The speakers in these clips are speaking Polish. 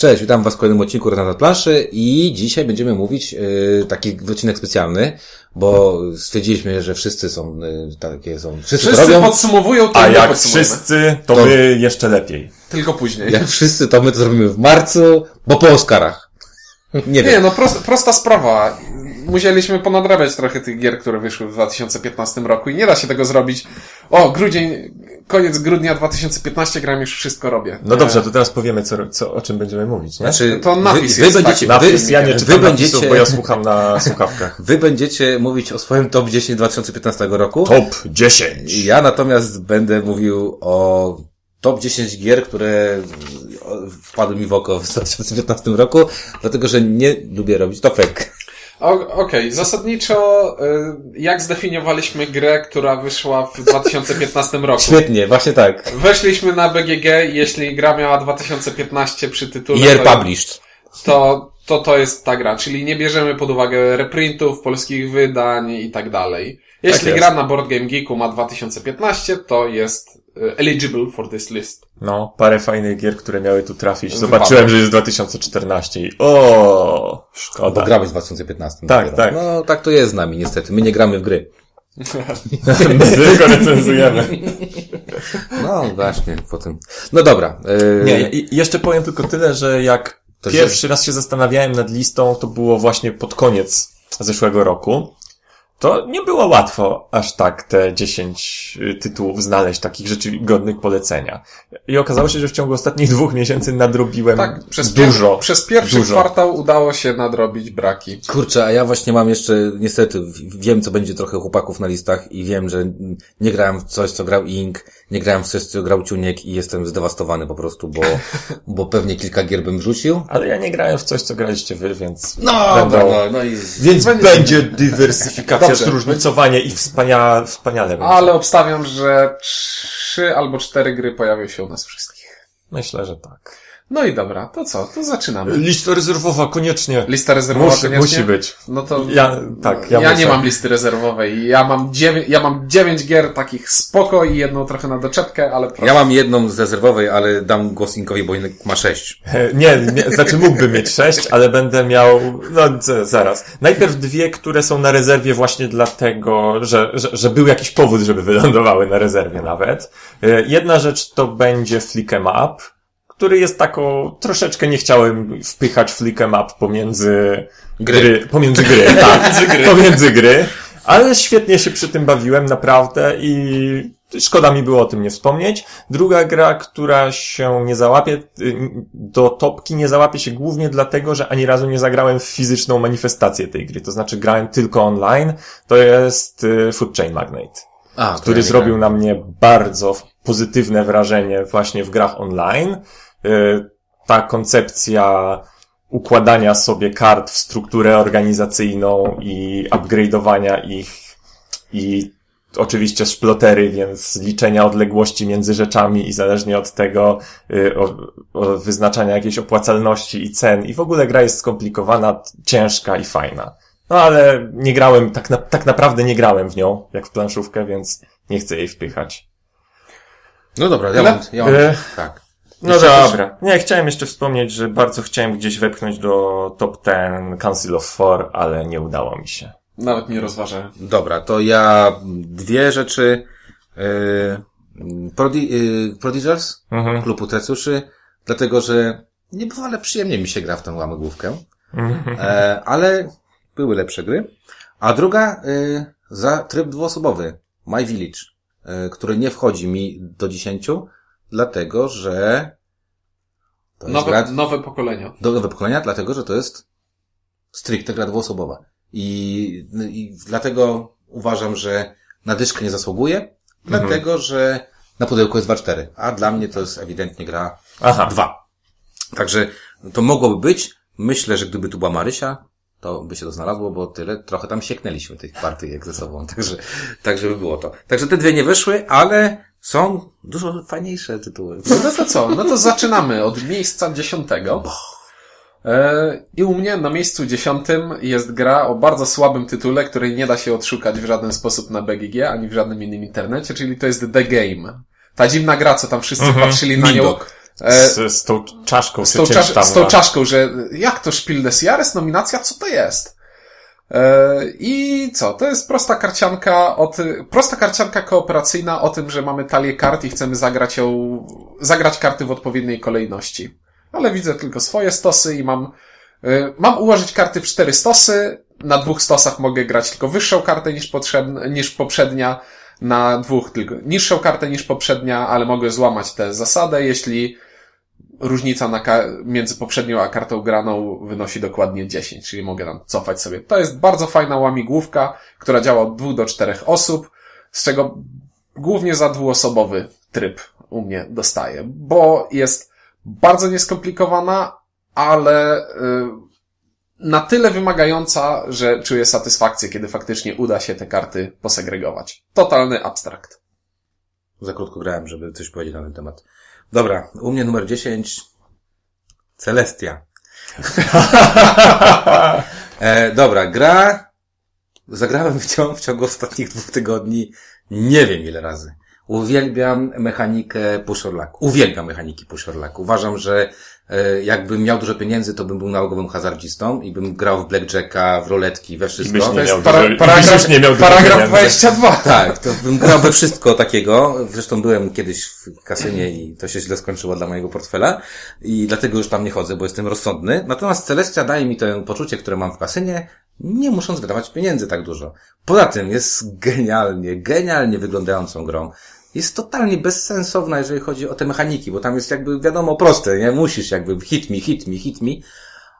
Cześć, witam Was w kolejnym odcinku Renata Planszy i dzisiaj będziemy mówić yy, taki odcinek specjalny, bo stwierdziliśmy, że wszyscy są yy, takie są. Wszyscy, to Wszyscy robią. podsumowują, to A jak wszyscy, to To- my jeszcze lepiej. Tylko później. Jak wszyscy to my to zrobimy w marcu, bo po Oscarach. Nie wiem. Nie, no prosta, prosta sprawa. Musieliśmy ponadrabiać trochę tych gier, które wyszły w 2015 roku i nie da się tego zrobić. O, grudzień, koniec grudnia 2015 gram już wszystko robię. No Nie. dobrze, to teraz powiemy, co, co, o czym będziemy mówić, nie? Znaczy, To napis wy, wy jest będziecie, taki. wy, Napis, ja nie wy będziecie, napisów, bo ja słucham na słuchawkach. wy będziecie mówić o swoim top 10 2015 roku. Top 10. Ja natomiast będę mówił o top 10 gier, które wpadły mi w oko w 2015 roku, dlatego że nie lubię robić topek. Okej, zasadniczo y, jak zdefiniowaliśmy grę, która wyszła w 2015 roku? Świetnie, właśnie tak. Weszliśmy na BGG i jeśli gra miała 2015 przy tytule, Year to, published. to, to to jest ta gra, czyli nie bierzemy pod uwagę reprintów, polskich wydań i tak dalej. Jeśli jest. gra na Board Game Geeku ma 2015, to jest eligible for this list. No, parę fajnych gier, które miały tu trafić. Zobaczyłem, że jest 2014 i o, Bo szkoda. grałeś w 2015. Tak, dopiero. tak. No tak to jest z nami niestety. My nie gramy w gry. My tylko recenzujemy. No właśnie, potem. No dobra. Yy, Nie, jeszcze powiem tylko tyle, że jak To pierwszy raz się zastanawiałem nad listą, to było właśnie pod koniec zeszłego roku. To nie było łatwo aż tak te 10 tytułów znaleźć, takich rzeczy godnych polecenia. I okazało się, że w ciągu ostatnich dwóch miesięcy nadrobiłem Tak, przez, dużo. pier- przez pierwszy dużo. kwartał udało się nadrobić braki. Kurczę, a ja właśnie mam jeszcze, niestety, wiem, co będzie trochę chłopaków na listach i wiem, że nie grałem w coś, co grał Ink, nie grałem w coś, co grał Ciuniek i jestem zdewastowany po prostu, bo, bo pewnie kilka gier bym wrzucił. Ale ja nie grałem w coś, co graliście wy, więc No, będą... no, no i... Więc Będzie- będzie dywersyfikacja, Dobrze. zróżnicowanie i wspania, wspaniale będzie. Ale obstawiam, że trzy albo cztery gry pojawią się u nas wszystkich. Myślę, że tak. No i dobra, to co? To zaczynamy. Lista rezerwowa, koniecznie. Lista rezerwowa Musi, koniecznie? musi być. No to Ja, tak, ja, ja, muszę. nie mam listy rezerwowej. Ja mam dziewięć, ja mam dziewięć gier takich spoko i jedną trochę na doczepkę, ale proszę. Ja mam jedną z rezerwowej, ale dam głos Inkowi, bo Inek ma sześć. E, Nie, nie, znaczy mógłbym mieć sześć, ale będę miał, no zaraz. Najpierw dwie, które są na rezerwie właśnie dlatego, że, że, że był jakiś powód, żeby wylądowały na rezerwie nawet. E, Jedna rzecz to będzie Flick'em Up, który jest taką, troszeczkę nie chciałem wpychać Flick'em Up pomiędzy gry, pomiędzy gry, tak, pomiędzy gry, ale świetnie się przy tym bawiłem, naprawdę i szkoda mi było o tym nie wspomnieć. Druga gra, która się nie załapie, do topki nie załapie się głównie dlatego, że ani razu nie zagrałem w fizyczną manifestację tej gry, to znaczy grałem tylko online, to jest y, Food Chain Magnate A, który zrobił na mnie bardzo pozytywne wrażenie właśnie w grach online. Y, Ta koncepcja układania sobie kart w strukturę organizacyjną i upgrade'owania ich i oczywiście szplotery, więc liczenia odległości między rzeczami i zależnie od tego y, o, o wyznaczania jakiejś opłacalności i cen. I w ogóle gra jest skomplikowana, ciężka i fajna. No ale nie grałem, tak, na, tak naprawdę nie grałem w nią, jak w planszówkę, więc nie chcę jej wpychać. No dobra, ja Tyle? mam, ja mam, E, tak. No Jeszcze dobra. Nie, chciałem jeszcze wspomnieć, że bardzo chciałem gdzieś wepchnąć do top 10 Council of Four, ale nie udało mi się. Nawet nie rozważę. Dobra, to ja dwie rzeczy. Yy, Prodi, yy, Prodigers, Mhm. klub Utrecuszy, dlatego że niebywale przyjemnie mi się gra w tę łamygłówkę, e, ale były lepsze gry. A druga, yy, za tryb dwuosobowy, My Village, yy, który nie wchodzi mi do 10, dlatego że to jest Nowe, gra, nowe pokolenia. do nowe pokolenia, dlatego że to jest stricte gra dwuosobowa. I, I dlatego uważam, że na dyszkę nie zasługuje, dlatego że na pudełku jest 2-4, a dla mnie to jest ewidentnie gra Aha. 2. Także to mogłoby być. Myślę, że gdyby tu była Marysia, to by się to znalazło, bo tyle, trochę tam sieknęliśmy tych partyjek ze sobą, także, tak żeby było to. Także te dwie nie wyszły, ale są dużo fajniejsze tytuły. No to co? No to zaczynamy od miejsca dziesiątego. E, I u mnie na miejscu dziesiątym jest gra o bardzo słabym tytule, której nie da się odszukać w żaden sposób na BGG, ani w żadnym innym internecie, czyli to jest The Game. Ta dziwna gra, co tam wszyscy patrzyli na nią. E, Z, z tą czaszką, z tą, czymś czasz, tam. z tą czaszką, że jak to Spiel des Jahres, nominacja, co to jest? E, I co? To jest prosta karcianka od, prosta karcianka kooperacyjna o tym, że mamy talię kart i chcemy zagrać ją, zagrać karty w odpowiedniej kolejności. Ale widzę tylko swoje stosy i mam, e, mam ułożyć karty w cztery stosy. Na dwóch stosach mogę grać tylko wyższą kartę niż, potrzebna, niż poprzednia. Na dwóch tylko niższą kartę niż poprzednia, ale mogę złamać tę zasadę, jeśli różnica na między poprzednią a kartą graną wynosi dokładnie 10, czyli mogę tam cofać sobie. To jest bardzo fajna łamigłówka, która działa od dwóch do czterech osób, z czego głównie za dwuosobowy tryb u mnie dostaje, bo jest bardzo nieskomplikowana, ale y, na tyle wymagająca, że czuję satysfakcję, kiedy faktycznie uda się te karty posegregować. Totalny abstrakt. Za krótko grałem, żeby coś powiedzieć na ten temat. Dobra, u mnie numer 10. Celestia. e, dobra, gra. Zagrałem w ciągu, w ciągu ostatnich dwóch tygodni nie wiem ile razy. Uwielbiam mechanikę pushorlaku. Uwielbiam mechaniki pushorlaku. Uważam, że e, jakbym miał dużo pieniędzy, to bym był nałogowym hazardzistą i bym grał w blackjacka, w roletki, we I wszystko. byś To nie jest miał para- dużo, i paragraf- byś nie miał Paragraf pieniędzy. 22. Tak, to bym grał we wszystko takiego. Zresztą byłem kiedyś w kasynie i to się źle skończyło dla mojego portfela i dlatego już tam nie chodzę, bo jestem rozsądny. Natomiast Celestia daje mi to poczucie, które mam w kasynie, nie musząc wydawać pieniędzy tak dużo. Poza tym jest genialnie, genialnie wyglądającą grą. Jest totalnie bezsensowna, jeżeli chodzi o te mechaniki, bo tam jest jakby wiadomo proste, nie? Musisz jakby hit me, hit me, hit me.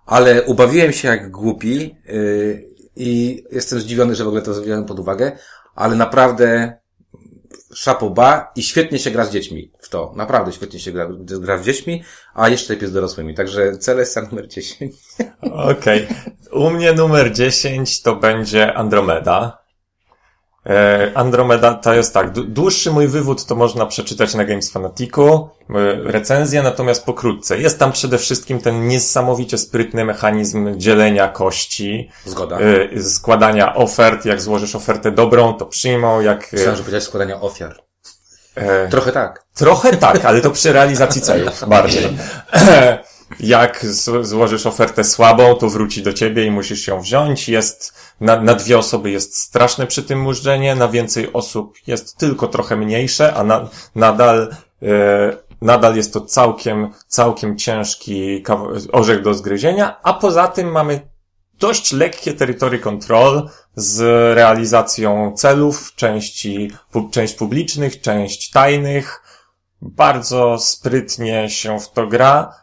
Ale ubawiłem się jak głupi yy, i jestem zdziwiony, że w ogóle to wziąłem pod uwagę, ale naprawdę szapoba i świetnie się gra z dziećmi w to. Naprawdę świetnie się gra, gra z dziećmi, a jeszcze lepiej z dorosłymi. Także Celestia numer 10. Okej. U mnie numer 10 to będzie Andromeda. E, Andromeda to jest tak, dłu- dłuższy mój wywód to można przeczytać na Games Fanaticu, e, recenzję, natomiast pokrótce. Jest tam przede wszystkim ten niesamowicie sprytny mechanizm dzielenia kości, Zgoda. e, składania ofert, jak złożysz ofertę dobrą, to przyjmą, jak... Myślałem, że powiedziałeś składania ofiar. e, Trochę tak. Trochę tak, ale to przy realizacji celów bardziej. Jak złożysz ofertę słabą, to wróci do ciebie i musisz ją wziąć. Jest, na, na dwie osoby jest straszne przy tym mużdżenie, na więcej osób jest tylko trochę mniejsze, a na, nadal, e, nadal jest to całkiem, całkiem ciężki orzech do zgryzienia, a poza tym mamy dość lekkie territory control z realizacją celów, części, pu, część publicznych, część tajnych. Bardzo sprytnie się w to gra.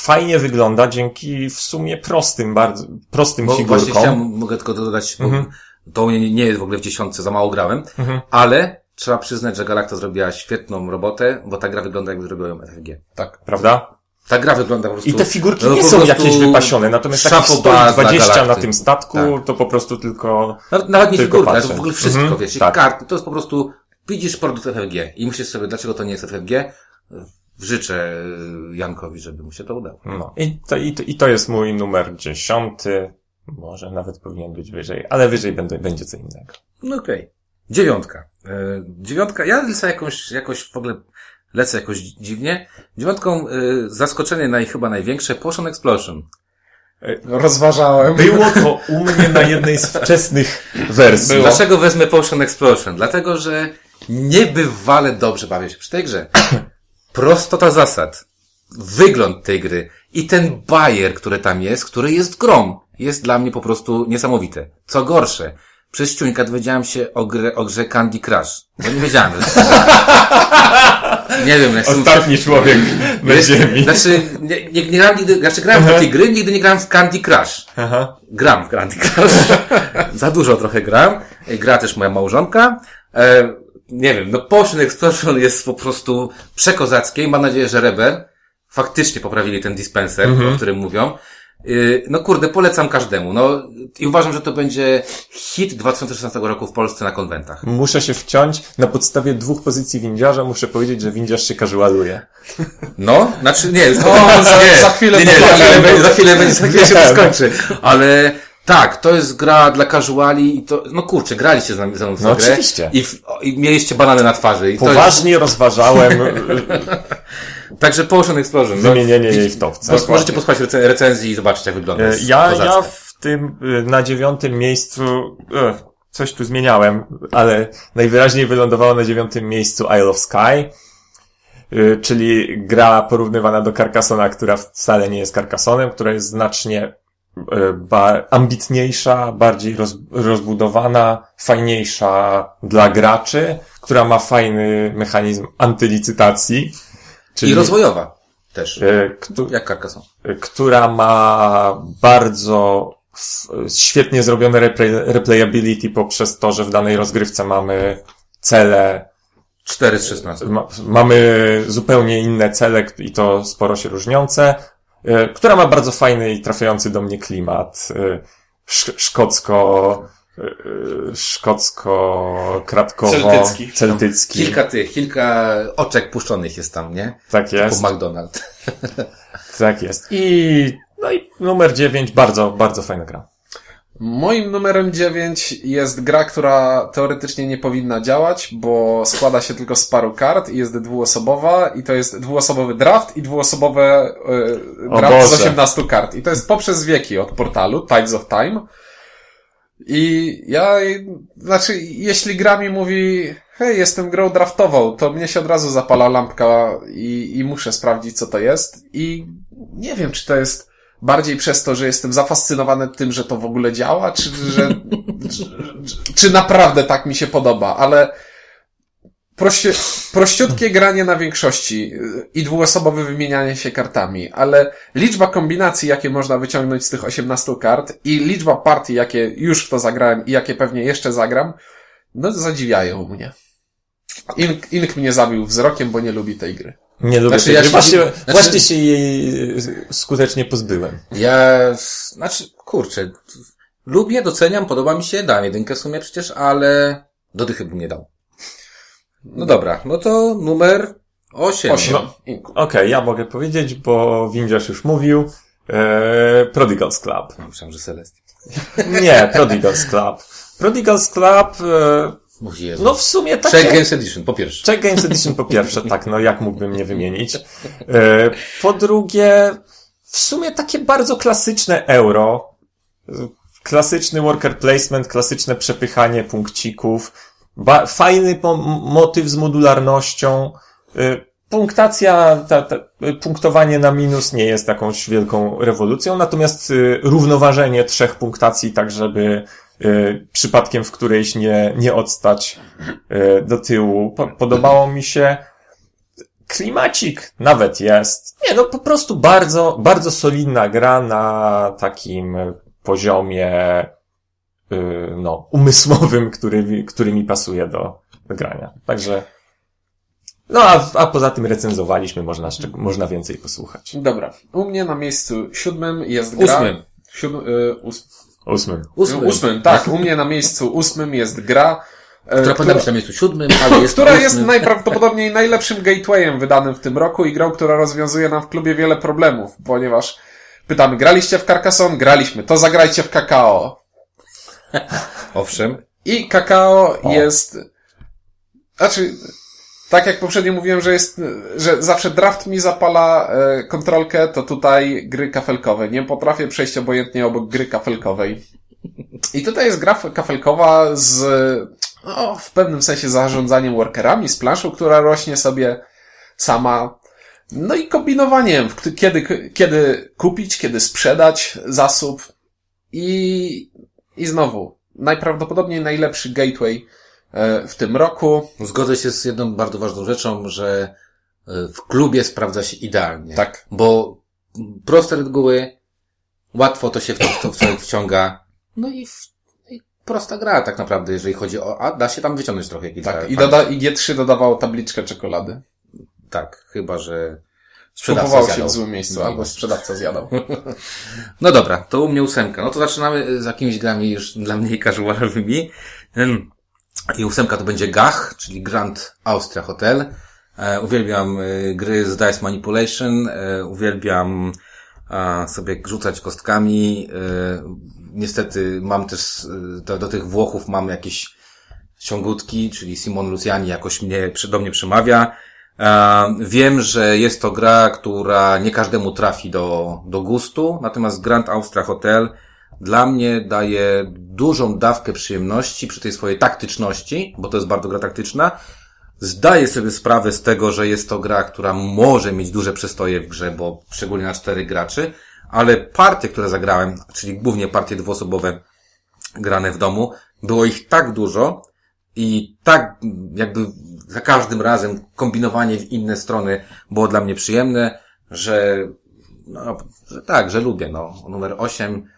Fajnie wygląda dzięki w sumie prostym, bardzo, prostym Bo właśnie figurkom. chciałem, mogę tylko dodać, bo Mhm. to nie, nie jest w ogóle w dziesiątce, za mało grałem, Mhm. ale trzeba przyznać, że Galacta zrobiła świetną robotę, bo ta gra wygląda jakby zrobiła ją FFG. Tak. Prawda? Ta gra wygląda po prostu... I te figurki no, nie są jakieś wypasione, natomiast jak ich szapoba stoi dla 20 na tym statku, Tak. to po prostu tylko... Nawet, nawet nie figurki, ale to w ogóle wszystko, Mhm, wiesz, tak. karty, to jest po prostu, widzisz produkt FFG i myślisz sobie, dlaczego to nie jest FFG? Życzę Jankowi, żeby mu się to udało. No. I to, i to, i to jest mój numer dziesiąty. Może nawet powinien być wyżej, ale wyżej będzie, będzie co innego. No okej. Dziewiątka. E, dziewiątka, ja lecę jakoś, jakoś w ogóle, lecę jakoś dziwnie. Dziewiątką, e, zaskoczenie naj, chyba największe, Potion Explosion. Rozważałem. Było to u mnie na jednej z wczesnych wersji. Było. Dlaczego wezmę Potion Explosion? Dlatego, że niebywale dobrze bawię się przy tej grze. Prostota zasad, wygląd tej gry i ten bajer, który tam jest, który jest grą, jest dla mnie po prostu niesamowite. Co gorsze, przez ściuńka dowiedziałem się o, grę, o grze Candy Crush. Bo nie wiedziałem, że Nie wiem, jak Ostatni człowiek na ziemi. Znaczy, nie, nie, nie grałem nigdy, znaczy grałem w takie gry, nigdy nie grałem w Candy Crush. Aha. Gram w Candy Crush. Za dużo trochę gram. Gra też moja małżonka. E, nie wiem, no Potion Explosion jest po prostu przekozackie i mam nadzieję, że Rebel faktycznie poprawili ten dispenser, o którym mówią. Y, No kurde, polecam każdemu. No i uważam, że to będzie hit 2016 roku w Polsce na konwentach. Muszę się wciąć. Na podstawie dwóch pozycji windziarza muszę powiedzieć, że windziarz się casualuje. No, znaczy nie, już O, za- nie, za chwilę nie, nie, będzie, za chwilę będzie, za chwilę się to skończy. Ale tak, to jest gra dla casuali i to, no kurczę, graliście z nami za mną w No grę oczywiście. I, w, i mieliście banany na twarzy. I to jest, Poważnie rozważałem. Także Potion Explosion. no, Wymienienie widzicie- jej w topce. Możecie posłuchać rece- recenzji i zobaczyć, jak wygląda. E, Ja, ja w tym, e, na dziewiątym miejscu, e, coś tu zmieniałem, ale najwyraźniej wylądowało na dziewiątym miejscu Isle of Sky, czyli gra porównywana do Carcassona, która wcale nie jest Carcassonem, która jest znacznie ba- ambitniejsza, bardziej roz, rozbudowana, fajniejsza dla graczy, która ma fajny mechanizm antylicytacji. I rozwojowa też. e, któ- Jak Carcassonne. która ma bardzo świetnie zrobione replay, replayability poprzez to, że w danej rozgrywce mamy cele, 4 z 16. ma, mamy zupełnie inne cele i to sporo się różniące, e, która ma bardzo fajny i trafiający do mnie klimat e, sz, szkocko, e, szkocko-kratkowo, Celtycki. celtycki. Kilka tych, kilka oczek puszczonych jest tam, nie? Tak jest. Po McDonald's. Tak jest. I, no i numer dziewięć, bardzo, bardzo fajna gra. Moim numerem 9 jest gra, która teoretycznie nie powinna działać, bo składa się tylko z paru kart i jest dwuosobowa i to jest dwuosobowy draft i dwuosobowe e, O draft z Boże. 18 kart. I to jest poprzez wieki od portalu Tides of Time. I ja, znaczy, jeśli gra mi mówi, hej, jestem grą draftową, to mnie się od razu zapala lampka i, i muszę sprawdzić, co to jest. I nie wiem, czy to jest bardziej przez to, że jestem zafascynowany tym, że to w ogóle działa, czy, że, czy, czy naprawdę tak mi się podoba, ale prości, prościutkie granie na większości i dwuosobowe wymienianie się kartami, ale liczba kombinacji, jakie można wyciągnąć z tych 18 kart i liczba partii, jakie już w to zagrałem i jakie pewnie jeszcze zagram, no zadziwiają mnie. Ink, Ink mnie zabił wzrokiem, bo nie lubi tej gry. Nie lubię Znaczy, ja się- Właśnie, znaczy- właśnie się jej e, skutecznie pozbyłem. Ja, znaczy, kurczę, lubię, doceniam, podoba mi się, dałem jedynkę w sumie przecież, ale do dychy bym nie dał. No dobra, no to numer 8. Osiem. No. Ink. Okej, ja mogę powiedzieć, bo Windziarz już mówił. E, Prodigals Club. Myślałem, że Celestia. Nie, Prodigals Club. Prodigals Club, e, Jezu. no w sumie Czech takie... Games Edition, po pierwsze. Czech Games Edition po pierwsze, tak, no jak mógłbym nie wymienić. E, Po drugie, w sumie takie bardzo klasyczne euro. Klasyczny worker placement, klasyczne przepychanie punkcików. Fajny mo- motyw z modularnością. E, Punktacja, ta, ta, punktowanie na minus nie jest jakąś wielką rewolucją, natomiast e, równoważenie trzech punktacji, tak żeby przypadkiem w którejś nie, nie odstać e, do tyłu. Po, podobało mi się. Klimacik nawet jest. Nie, no po prostu bardzo, bardzo solidna gra na takim poziomie, y, no, umysłowym, który, który mi pasuje do, do grania. Także, no a, a poza tym recenzowaliśmy, można, można więcej posłuchać. Dobra. U mnie na miejscu siódmym jest gra... Ósmym. Siódm, y, ós, Ósmym. Ósmym. ósmym, tak. U mnie na miejscu ósmym jest gra, e, Która powinna być na miejscu siódmym, ale jest która ósmym. jest najprawdopodobniej najlepszym gatewayem wydanym w tym roku i grą, która rozwiązuje nam w klubie wiele problemów, ponieważ pytamy, graliście w Carcassonne? Graliśmy. To zagrajcie w Kakao. Owszem. I Kakao O. jest, znaczy, tak jak poprzednio mówiłem, że jest, że zawsze draft mi zapala e, kontrolkę, to tutaj gry kafelkowe. Nie potrafię przejść obojętnie obok gry kafelkowej. I tutaj jest gra kafelkowa z, no, w pewnym sensie zarządzaniem workerami, z planszą, która rośnie sobie sama. No i kombinowaniem, kiedy, kiedy kupić, kiedy sprzedać zasób. I, i znowu, najprawdopodobniej najlepszy gateway w tym roku. Zgodzę się z jedną bardzo ważną rzeczą, że y, w klubie sprawdza się idealnie. Tak. Bo proste reguły, łatwo to się w to, w to wciąga. No i, w, i prosta gra tak naprawdę, jeżeli chodzi o, a da się tam wyciągnąć trochę kilka. Tak. I, doda, I G3 dodawało tabliczkę czekolady. Tak, chyba, że sprzedawca Kupowało się zjadał. w złym miejscu, No. albo sprzedawca zjadał. No dobra, to u mnie ósemka. No to zaczynamy z jakimiś grami już dla mniej casualowymi. Ym, I ósemka to będzie GAH, czyli Grand Austria Hotel. E, uwielbiam e, gry z Dice Manipulation, e, uwielbiam sobie rzucać kostkami. Niestety mam też, do, do tych Włochów mam jakieś ciągutki, czyli Simon Luciani jakoś mnie, do mnie przemawia. Wiem, że jest to gra, która nie każdemu trafi do, do gustu, natomiast Grand Austria Hotel dla mnie daje dużą dawkę przyjemności przy tej swojej taktyczności, bo to jest bardzo gra taktyczna. Zdaję sobie sprawę z tego, że jest to gra, która może mieć duże przestoje w grze, bo szczególnie na cztery graczy, ale partie, które zagrałem, czyli głównie partie dwuosobowe grane w domu, było ich tak dużo i tak jakby za każdym razem kombinowanie w inne strony było dla mnie przyjemne, że, no, że tak, że lubię, no. Numer 8 y,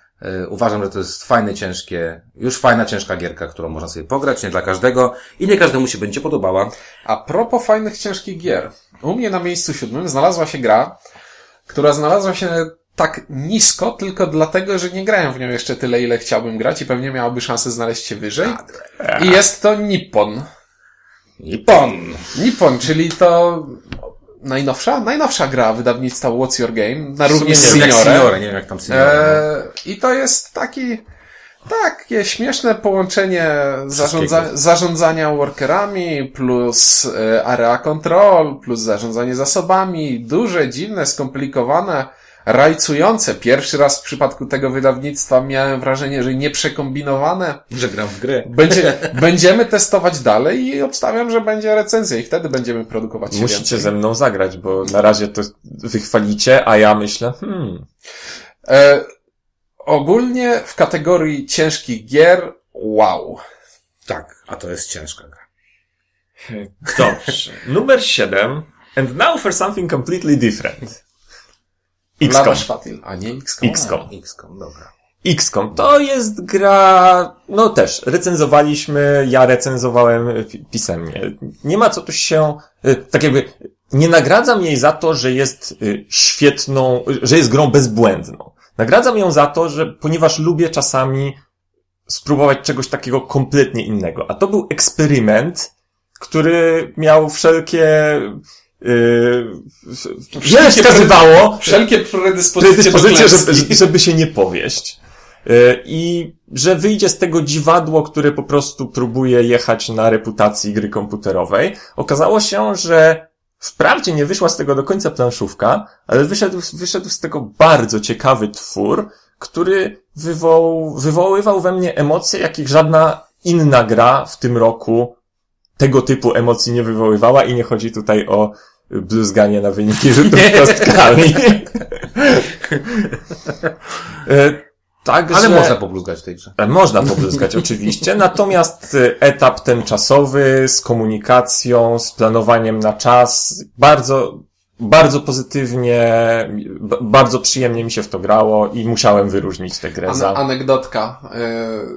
uważam, że to jest fajne, ciężkie, już fajna, ciężka gierka, którą można sobie pograć, nie dla każdego i nie każdemu się będzie podobała. A propos fajnych, ciężkich gier. U mnie na miejscu siódmym znalazła się gra, która znalazła się tak nisko tylko dlatego, że nie grałem w nią jeszcze tyle, ile chciałbym grać i pewnie miałaby szansę znaleźć się wyżej. I jest to Nippon. Nippon! Nippon, czyli to najnowsza, najnowsza gra wydawnictwa What's Your Game, na równi z Seniorem. Seniore, nie wiem jak tam Seniore. Eee, I to jest taki, takie śmieszne połączenie zarządza, zarządzania workerami plus e, area control, plus zarządzanie zasobami, duże, dziwne, skomplikowane, rajcujące. Pierwszy raz w przypadku tego wydawnictwa miałem wrażenie, że nieprzekombinowane. Że gram w grę. Będzie, będziemy testować dalej i obstawiam, że będzie recenzja i wtedy będziemy produkować się Musicie więcej. ze mną zagrać, bo na razie to wychwalicie, a ja myślę, hmm, E, ogólnie w kategorii ciężkich gier, wow. Tak, a to jest ciężka gra. Dobrze. Numer 7. And now for something completely different. XCOM. Szwatil, a nie XCOM. XCOM. XCOM, dobra. XCOM. To jest gra, no też, recenzowaliśmy, ja recenzowałem pi- pisemnie. Nie ma co tu się, y, tak jakby, nie nagradzam jej za to, że jest y, świetną, że jest grą bezbłędną. Nagradzam ją za to, że ponieważ lubię czasami spróbować czegoś takiego kompletnie innego. A to był eksperyment, który miał wszelkie, yy, wiele wskazywało, Wszelkie predyspozycje, predyspozycje, żeby, żeby się nie powieść. Yy, I że wyjdzie z tego dziwadło, które po prostu próbuje jechać na reputacji gry komputerowej. Okazało się, że wprawdzie nie wyszła z tego do końca planszówka, ale wyszedł, wyszedł z tego bardzo ciekawy twór, który wywoł, wywoływał we mnie emocje, jakich żadna inna gra w tym roku tego typu emocji nie wywoływała i nie chodzi tutaj o bluzganie na wyniki rzutów kostkami. E, Także... Ale można pobluzgać w tej grze. E, Można pobluzgać oczywiście, natomiast e, etap ten czasowy z komunikacją, z planowaniem na czas, bardzo, bardzo pozytywnie, bardzo przyjemnie mi się w to grało i musiałem wyróżnić tę grę za... anegdotka.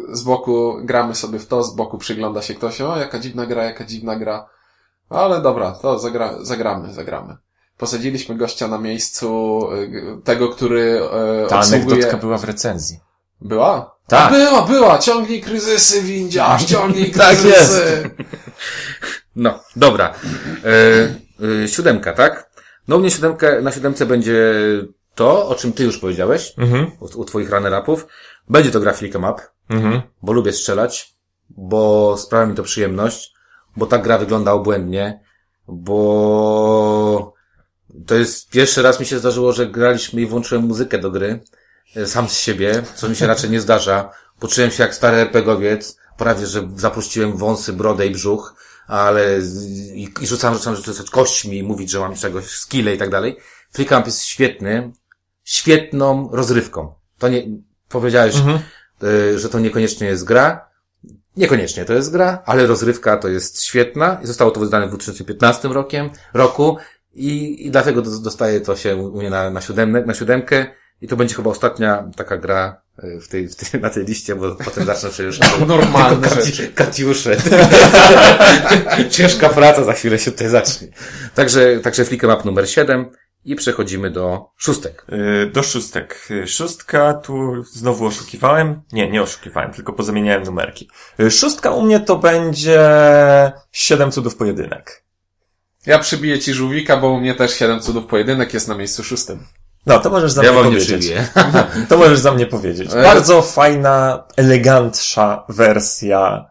Yy, z boku gramy sobie w to, z boku przygląda się ktoś, o jaka dziwna gra, jaka dziwna gra. Ale dobra, to zagra, zagramy, zagramy. Posadziliśmy gościa na miejscu yy, tego, który yy, Ta obsługuje... anegdotka była w recenzji. Była? Tak. Była, była. Ciągnij kryzysy, windziarz, ciągnij Tak kryzysy. No, dobra. E, e, siódemka, tak? No u mnie siódemkę, na siódemce będzie to, o czym ty już powiedziałeś, Mhm, u, u twoich runner-upów. Będzie to gra Flick 'em up, mhm. bo lubię strzelać, bo sprawia mi to przyjemność, bo ta gra wygląda obłędnie, bo to jest pierwszy raz mi się zdarzyło, że graliśmy i włączyłem muzykę do gry, e, sam z siebie, co mi się raczej nie zdarza. Poczułem się jak stary RPGowiec, prawie, że zapuściłem wąsy, brodę i brzuch, ale i, i rzucałem, rzucałem, rzucać kośćmi mówić, że mam czegoś, skille i tak dalej. Flick jest świetny, świetną rozrywką. To nie, powiedziałeś, Mhm. y, że to niekoniecznie jest gra. Niekoniecznie to jest gra, ale rozrywka to jest świetna i zostało to wydane w 2015 rokiem, roku i, i dlatego do- dostaje to się u mnie na, na, siódemne, na siódemkę i to będzie chyba ostatnia taka gra y, w tej, w tej, na tej liście, bo potem zacznę się już Normalne. Katiusze. Ciężka praca za chwilę się tutaj zacznie. Także, także Flick 'em up numer 7 i przechodzimy do szóstek. Y, Do szóstek. Y, Szóstka, tu znowu oszukiwałem. Nie, nie oszukiwałem, tylko pozamieniałem numerki. Szóstka u mnie to będzie siedem cudów pojedynek. Ja przybiję ci żółwika, bo u mnie też 7 cudów pojedynek jest na miejscu szóstym. No, to możesz za Ja mnie powiedzieć. To możesz za mnie powiedzieć. Bardzo fajna, elegantsza wersja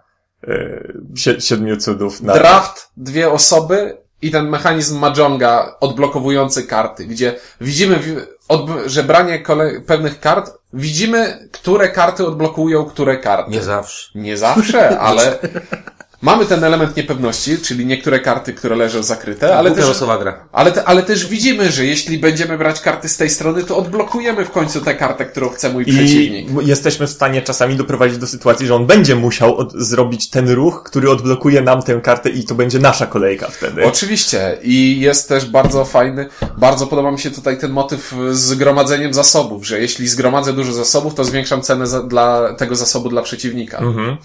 y, sie- siedmiu cudów na... Draft, dwie osoby i ten mechanizm Majonga odblokowujący karty, gdzie widzimy, w- odb- że branie kole- pewnych kart, widzimy, które karty odblokują które karty. Nie zawsze. Nie zawsze, ale mamy ten element niepewności, czyli niektóre karty, które leżą zakryte, ale Głupia też, losowa gra. ale, te, ale też widzimy, że jeśli będziemy brać karty z tej strony, to odblokujemy w końcu tę kartę, którą chce mój I przeciwnik. jesteśmy w stanie czasami doprowadzić do sytuacji, że on będzie musiał od, zrobić ten ruch, który odblokuje nam tę kartę i to będzie nasza kolejka wtedy. Oczywiście. I jest też bardzo fajny, bardzo podoba mi się tutaj ten motyw z gromadzeniem zasobów, że jeśli zgromadzę dużo zasobów, to zwiększam cenę za, dla tego zasobu dla przeciwnika. Mhm.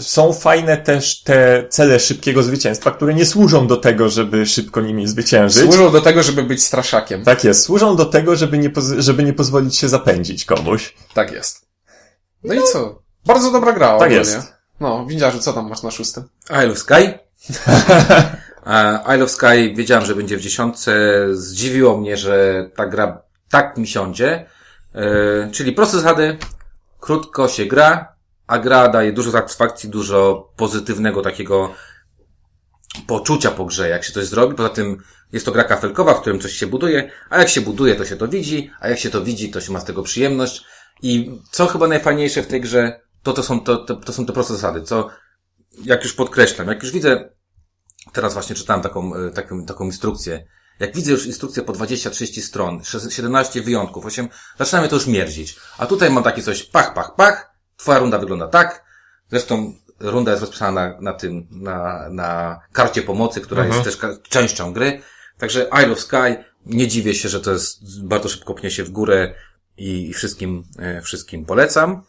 Są fajne też te cele szybkiego zwycięstwa, które nie służą do tego, żeby szybko nimi zwyciężyć. Służą do tego, żeby być straszakiem. Tak jest, służą do tego, żeby nie, poz- żeby nie pozwolić się zapędzić komuś. Tak jest. No, i co? Bardzo dobra gra. Tak jest. No, windziarzu, co tam masz na szóstym? Isle of Sky. E, Isle of Sky wiedziałem, że będzie w dziesiątce. Zdziwiło mnie, że ta gra tak mi siądzie. E, czyli proste zasady, krótko się gra, a gra daje dużo satysfakcji, dużo pozytywnego takiego poczucia po grze, jak się coś zrobi. Poza tym jest to gra kafelkowa, w którym coś się buduje, a jak się buduje, to się to widzi, a jak się to widzi, to się ma z tego przyjemność. I co chyba najfajniejsze w tej grze, to, to, są, to, to, to są te proste zasady, co jak już podkreślam, jak już widzę, teraz właśnie czytałem taką, e, taką, taką instrukcję, jak widzę już instrukcję po 20-30 stron, 17 wyjątków, 8, zaczyna mnie to już mierzić. A tutaj mam takie coś, pach, pach, pach, twoja runda wygląda tak, zresztą runda jest rozpisana na, na tym, na, na karcie pomocy, która jest też częścią gry. Także Isle of Sky, nie dziwię się, że to jest, bardzo szybko pnie się w górę i, i wszystkim, e, wszystkim polecam.